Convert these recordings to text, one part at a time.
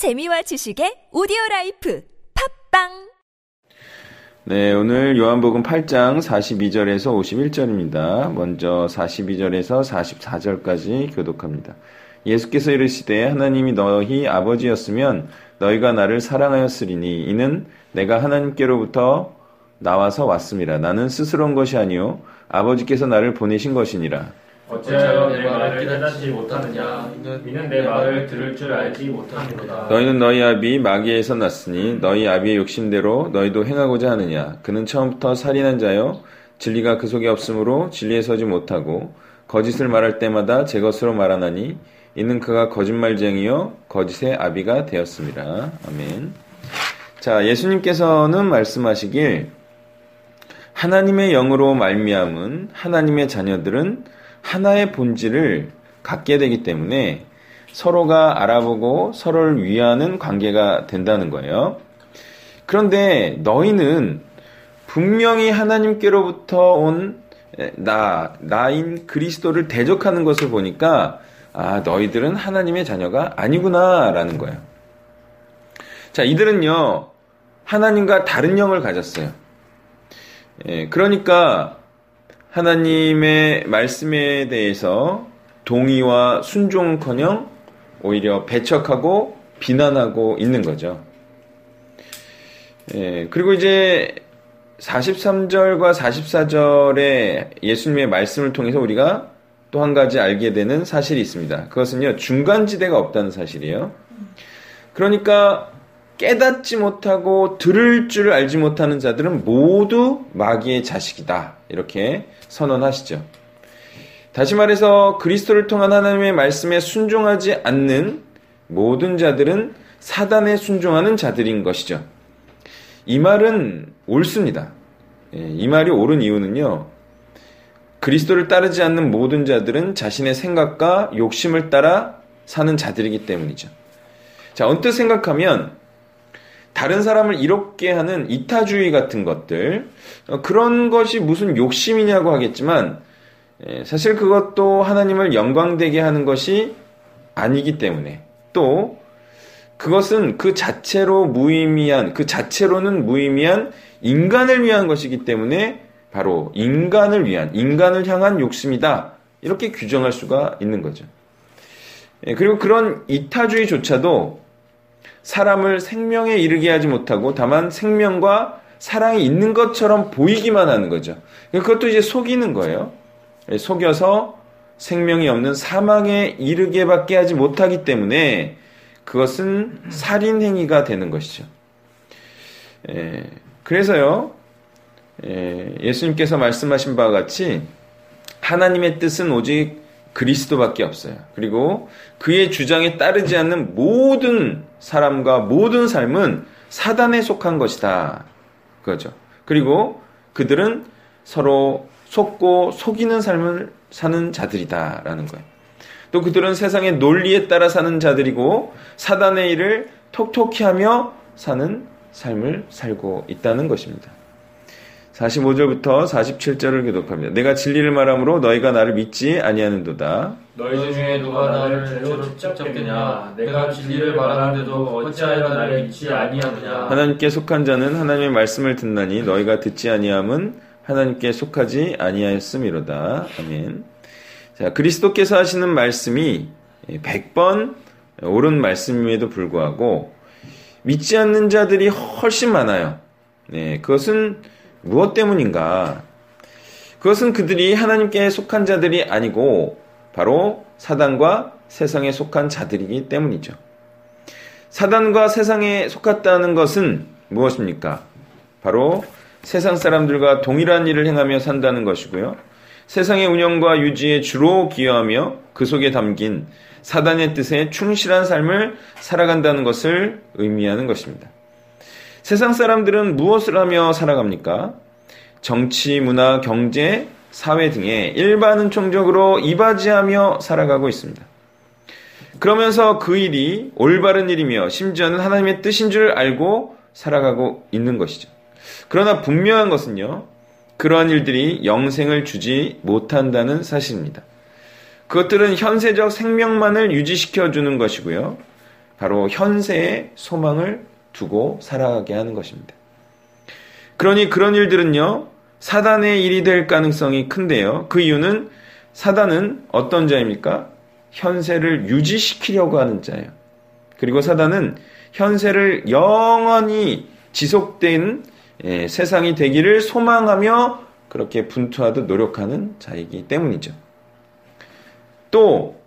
재미와 지식의 오디오 라이프 팟빵 네, 오늘 요한복음 8장 42절에서 51절입니다. 먼저 42절에서 44절까지 교독합니다. 예수께서 이르시되 하나님이 너희 아버지였으면 너희가 나를 사랑하였으리니 이는 내가 하나님께로부터 나와서 왔음이라 나는 스스로 온 것이 아니요 아버지께서 나를 보내신 것이니라 어찌하여 내 말을 깨닫지 못하느냐? 이는 내 말을 들을 줄 알지 못하는도다. 너희는 너희 아비 마귀에서 났으니 너희 아비의 욕심대로 너희도 행하고자 하느냐? 그는 처음부터 살인한 자요. 진리가 그 속에 없으므로 진리에 서지 못하고 거짓을 말할 때마다 제 것으로 말하나니 이는 그가 거짓말쟁이요. 거짓의 아비가 되었습니다. 아멘. 자, 예수님께서는 말씀하시길 하나님의 영으로 말미암은 하나님의 자녀들은 하나의 본질을 갖게 되기 때문에 서로가 알아보고 서로를 위하는 관계가 된다는 거예요. 그런데 너희는 분명히 하나님께로부터 온 나, 나인 그리스도를 대적하는 것을 보니까 아, 너희들은 하나님의 자녀가 아니구나라는 거예요. 자, 이들은요, 하나님과 다른 영을 가졌어요. 예, 그러니까 하나님의 말씀에 대해서 동의와 순종커녕 오히려 배척하고 비난하고 있는 거죠. 예, 그리고 이제 43절과 44절의 예수님의 말씀을 통해서 우리가 또 한 가지 알게 되는 사실이 있습니다. 그것은요, 중간지대가 없다는 사실이에요. 그러니까 깨닫지 못하고 들을 줄 알지 못하는 자들은 모두 마귀의 자식이다. 이렇게 선언하시죠. 다시 말해서 그리스도를 통한 하나님의 말씀에 순종하지 않는 모든 자들은 사단에 순종하는 자들인 것이죠. 이 말은 옳습니다. 예, 이 말이 옳은 이유는요. 그리스도를 따르지 않는 모든 자들은 자신의 생각과 욕심을 따라 사는 자들이기 때문이죠. 자, 언뜻 생각하면 다른 사람을 이롭게 하는 이타주의 같은 것들, 어, 그런 것이 무슨 욕심이냐고 하겠지만, 예, 사실 그것도 하나님을 영광되게 하는 것이 아니기 때문에, 또, 그것은 그 자체로 무의미한, 그 자체로는 무의미한 인간을 위한 것이기 때문에 바로 인간을 위한, 인간을 향한 욕심이다. 이렇게 규정할 수가 있는 거죠. 예, 그리고 그런 이타주의조차도 사람을 생명에 이르게 하지 못하고 다만 생명과 사랑이 있는 것처럼 보이기만 하는 거죠. 그것도 이제 속이는 거예요. 예, 속여서 생명이 없는 사망에 이르게밖에 하지 못하기 때문에 그것은 살인 행위가 되는 것이죠. 예, 그래서요, 예, 수님께서 말씀하신 바와 같이 하나님의 뜻은 오직 그리스도밖에 없어요. 그리고 그의 주장에 따르지 않는 모든 사람과 모든 삶은 사단에 속한 것이다. 그거죠. 그리고 그들은 서로 속고 속이는 삶을 사는 자들이다라는 거예요. 또 그들은 세상의 논리에 따라 사는 자들이고 사단의 일을 톡톡히 하며 사는 삶을 살고 있다는 것입니다. 45절부터 47절을 교독합니다. 내가 진리를 말하므로 너희가 나를 믿지 아니하는도다. 너희 중에 누가 나를 죄로 직접겠냐 내가 진리를 말하는데도 어찌하여 나를 믿지 아니하느냐 하나님께 속한 자는 하나님의 말씀을 듣나니 너희가 듣지 아니함은 하나님께 속하지 아니하였음이로다. 아멘. 자, 그리스도께서 하시는 말씀이 100번 옳은 말씀임에도 불구하고 믿지 않는 자들이 훨씬 많아요. 네, 그것은 무엇 때문인가? 그것은 그들이 하나님께 속한 자들이 아니고 바로 사단과 세상에 속한 자들이기 때문이죠. 사단과 세상에 속았다는 것은 무엇입니까? 바로 세상 사람들과 동일한 일을 행하며 산다는 것이고요. 세상의 운영과 유지에 주로 기여하며 그 속에 담긴 사단의 뜻에 충실한 삶을 살아간다는 것을 의미하는 것입니다. 세상 사람들은 무엇을 하며 살아갑니까? 정치, 문화, 경제, 사회 등에 일반은 총적으로 이바지하며 살아가고 있습니다. 그러면서 그 일이 올바른 일이며 심지어는 하나님의 뜻인 줄 알고 살아가고 있는 것이죠. 그러나 분명한 것은요, 그러한 일들이 영생을 주지 못한다는 사실입니다. 그것들은 현세적 생명만을 유지시켜 주는 것이고요. 바로 현세의 소망을 두고 살아가게 하는 것입니다. 그러니 그런 일들은요, 사단의 일이 될 가능성이 큰데요. 그 이유는 사단은 어떤 자입니까? 현세를 유지시키려고 하는 자예요. 그리고 사단은 현세를 영원히 지속된 예, 세상이 되기를 소망하며 그렇게 분투하듯 노력하는 자이기 때문이죠. 또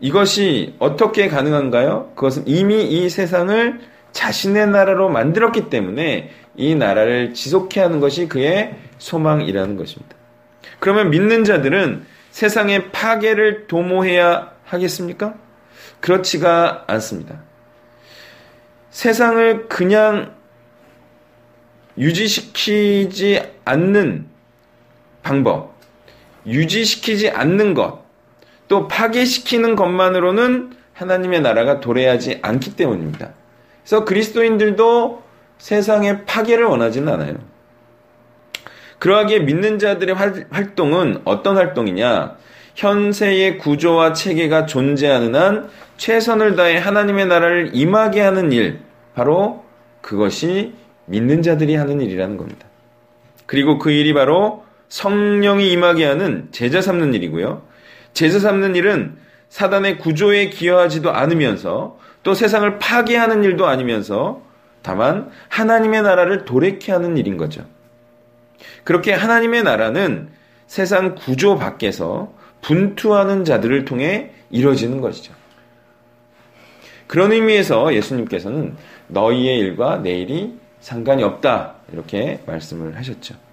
이것이 어떻게 가능한가요? 그것은 이미 이 세상을 자신의 나라로 만들었기 때문에 이 나라를 지속해 하는 것이 그의 소망이라는 것입니다. 그러면 믿는 자들은 세상의 파괴를 도모해야 하겠습니까? 그렇지가 않습니다. 세상을 그냥 유지시키지 않는 방법, 유지시키지 않는 것, 또 파괴시키는 것만으로는 하나님의 나라가 도래하지 않기 때문입니다. 그래서 그리스도인들도 세상의 파괴를 원하지는 않아요. 그러하기에 믿는 자들의 활동은 어떤 활동이냐? 현세의 구조와 체계가 존재하는 한 최선을 다해 하나님의 나라를 임하게 하는 일, 바로 그것이 믿는 자들이 하는 일이라는 겁니다. 그리고 그 일이 바로 성령이 임하게 하는 제자 삼는 일이고요. 제자 삼는 일은 사단의 구조에 기여하지도 않으면서 또 세상을 파괴하는 일도 아니면서 다만 하나님의 나라를 도래케 하는 일인 거죠. 그렇게 하나님의 나라는 세상 구조 밖에서 분투하는 자들을 통해 이루어지는 것이죠. 그런 의미에서 예수님께서는 너희의 일과 내 일이 상관이 없다. 이렇게 말씀을 하셨죠.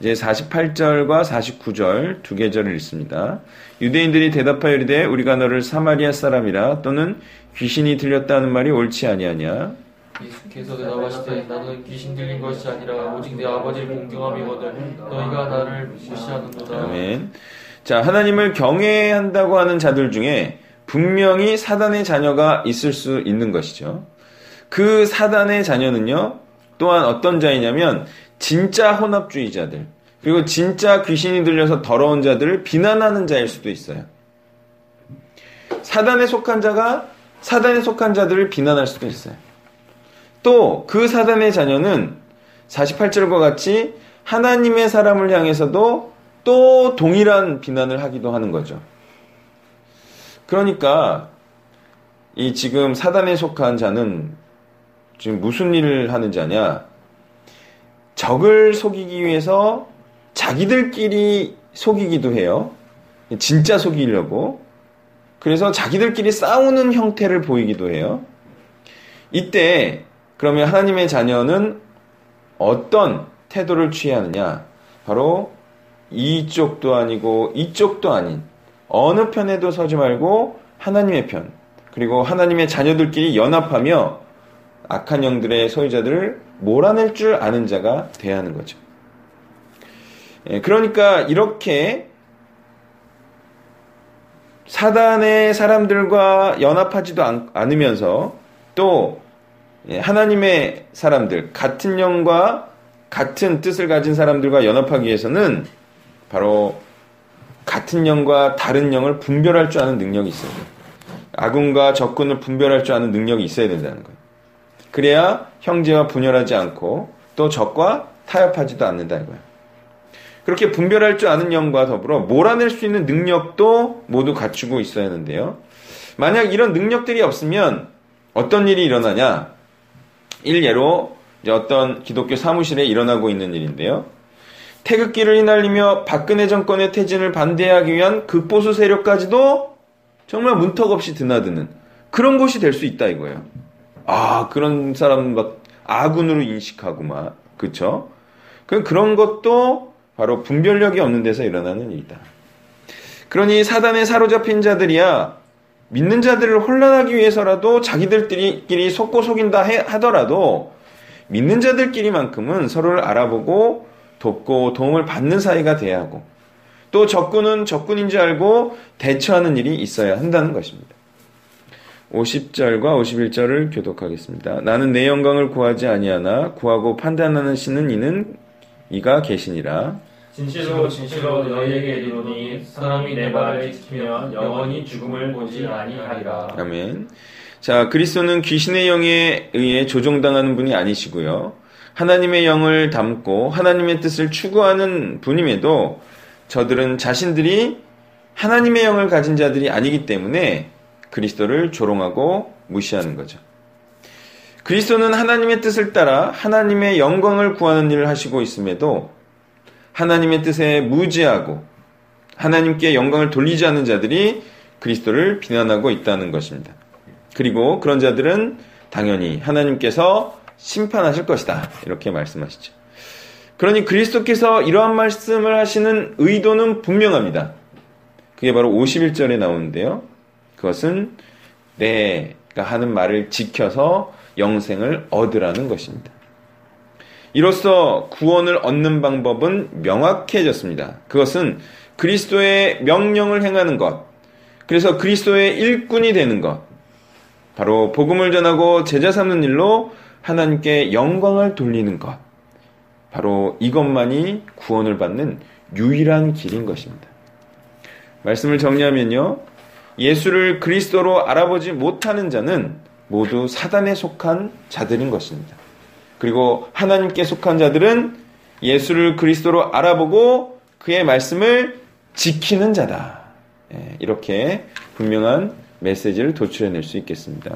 이제 48절과 49절 두 계절을 읽습니다. 유대인들이 대답하여 이르되 우리가 너를 사마리아 사람이라 또는 귀신이 들렸다는 말이 옳지 아니하냐 예수께서 대답하시되 나는 귀신 들린 것이 아니라 오직 내 아버지를 공경함이거든 너희가 나를 무시하는도다. 아멘. 자 하나님을 경외한다고 하는 자들 중에 분명히 사단의 자녀가 있을 수 있는 것이죠. 그 사단의 자녀는요 또한 어떤 자이냐면 진짜 혼합주의자들, 그리고 진짜 귀신이 들려서 더러운 자들을 비난하는 자일 수도 있어요. 사단에 속한 자가 사단에 속한 자들을 비난할 수도 있어요. 또 그 사단의 자녀는 48절과 같이 하나님의 사람을 향해서도 또 동일한 비난을 하기도 하는 거죠. 그러니까 이 지금 사단에 속한 자는 지금 무슨 일을 하는 자냐? 적을 속이기 위해서 자기들끼리 속이기도 해요. 진짜 속이려고. 그래서 자기들끼리 싸우는 형태를 보이기도 해요. 이때 그러면 하나님의 자녀는 어떤 태도를 취해야 하느냐? 바로 이쪽도 아니고 이쪽도 아닌 어느 편에도 서지 말고 하나님의 편 그리고 하나님의 자녀들끼리 연합하며 악한 영들의 소유자들을 몰아낼 줄 아는 자가 돼야 하는 거죠. 예, 그러니까 이렇게 사단의 사람들과 연합하지도 않 으면서 또 예, 하나님의 사람들, 같은 영과 같은 뜻을 가진 사람들과 연합하기 위해서는 바로 같은 영과 다른 영을 분별할 줄 아는 능력이 있어야 돼요. 아군과 적군을 분별할 줄 아는 능력이 있어야 된다는 거예요. 그래야 형제와 분열하지 않고 또 적과 타협하지도 않는다 이거예요. 그렇게 분별할 줄 아는 영과 더불어 몰아낼 수 있는 능력도 모두 갖추고 있어야 하는데요. 만약 이런 능력들이 없으면 어떤 일이 일어나냐? 일예로 어떤 기독교 사무실에 일어나고 있는 일인데요. 태극기를 휘날리며 박근혜 정권의 퇴진을 반대하기 위한 극보수 세력까지도 정말 문턱 없이 드나드는 그런 곳이 될 수 있다 이거예요. 아, 그런 사람 막 아군으로 인식하고 막, 그쵸? 그런 것도 바로 분별력이 없는 데서 일어나는 일이다. 그러니 사단에 사로잡힌 자들이야 믿는 자들을 혼란하기 위해서라도 자기들끼리 속고 속인다 하더라도 믿는 자들끼리만큼은 서로를 알아보고 돕고 도움을 받는 사이가 돼야 하고 또 적군은 적군인지 알고 대처하는 일이 있어야 한다는 것입니다. 50절과 51절을 교독하겠습니다. 나는 내 영광을 구하지 아니하나 구하고 판단하는 신은 이는 이가 계시니라. 진실로 진실로 너희에게 이르노니 사람이 내 말을 지키면 영원히 죽음을 보지 아니하리라. 아멘. 자, 그리스도는 귀신의 영에 의해 조종당하는 분이 아니시고요. 하나님의 영을 담고 하나님의 뜻을 추구하는 분임에도 저들은 자신들이 하나님의 영을 가진 자들이 아니기 때문에 그리스도를 조롱하고 무시하는 거죠. 그리스도는 하나님의 뜻을 따라 하나님의 영광을 구하는 일을 하시고 있음에도 하나님의 뜻에 무지하고 하나님께 영광을 돌리지 않는 자들이 그리스도를 비난하고 있다는 것입니다. 그리고 그런 자들은 당연히 하나님께서 심판하실 것이다. 이렇게 말씀하시죠. 그러니 그리스도께서 이러한 말씀을 하시는 의도는 분명합니다. 그게 바로 51절에 나오는데요. 그것은 내가 하는 말을 지켜서 영생을 얻으라는 것입니다. 이로써 구원을 얻는 방법은 명확해졌습니다. 그것은 그리스도의 명령을 행하는 것, 그래서 그리스도의 일꾼이 되는 것, 바로 복음을 전하고 제자 삼는 일로 하나님께 영광을 돌리는 것, 바로 이것만이 구원을 받는 유일한 길인 것입니다. 말씀을 정리하면요. 예수를 그리스도로 알아보지 못하는 자는 모두 사단에 속한 자들인 것입니다. 그리고 하나님께 속한 자들은 예수를 그리스도로 알아보고 그의 말씀을 지키는 자다. 예, 이렇게 분명한 메시지를 도출해낼 수 있겠습니다.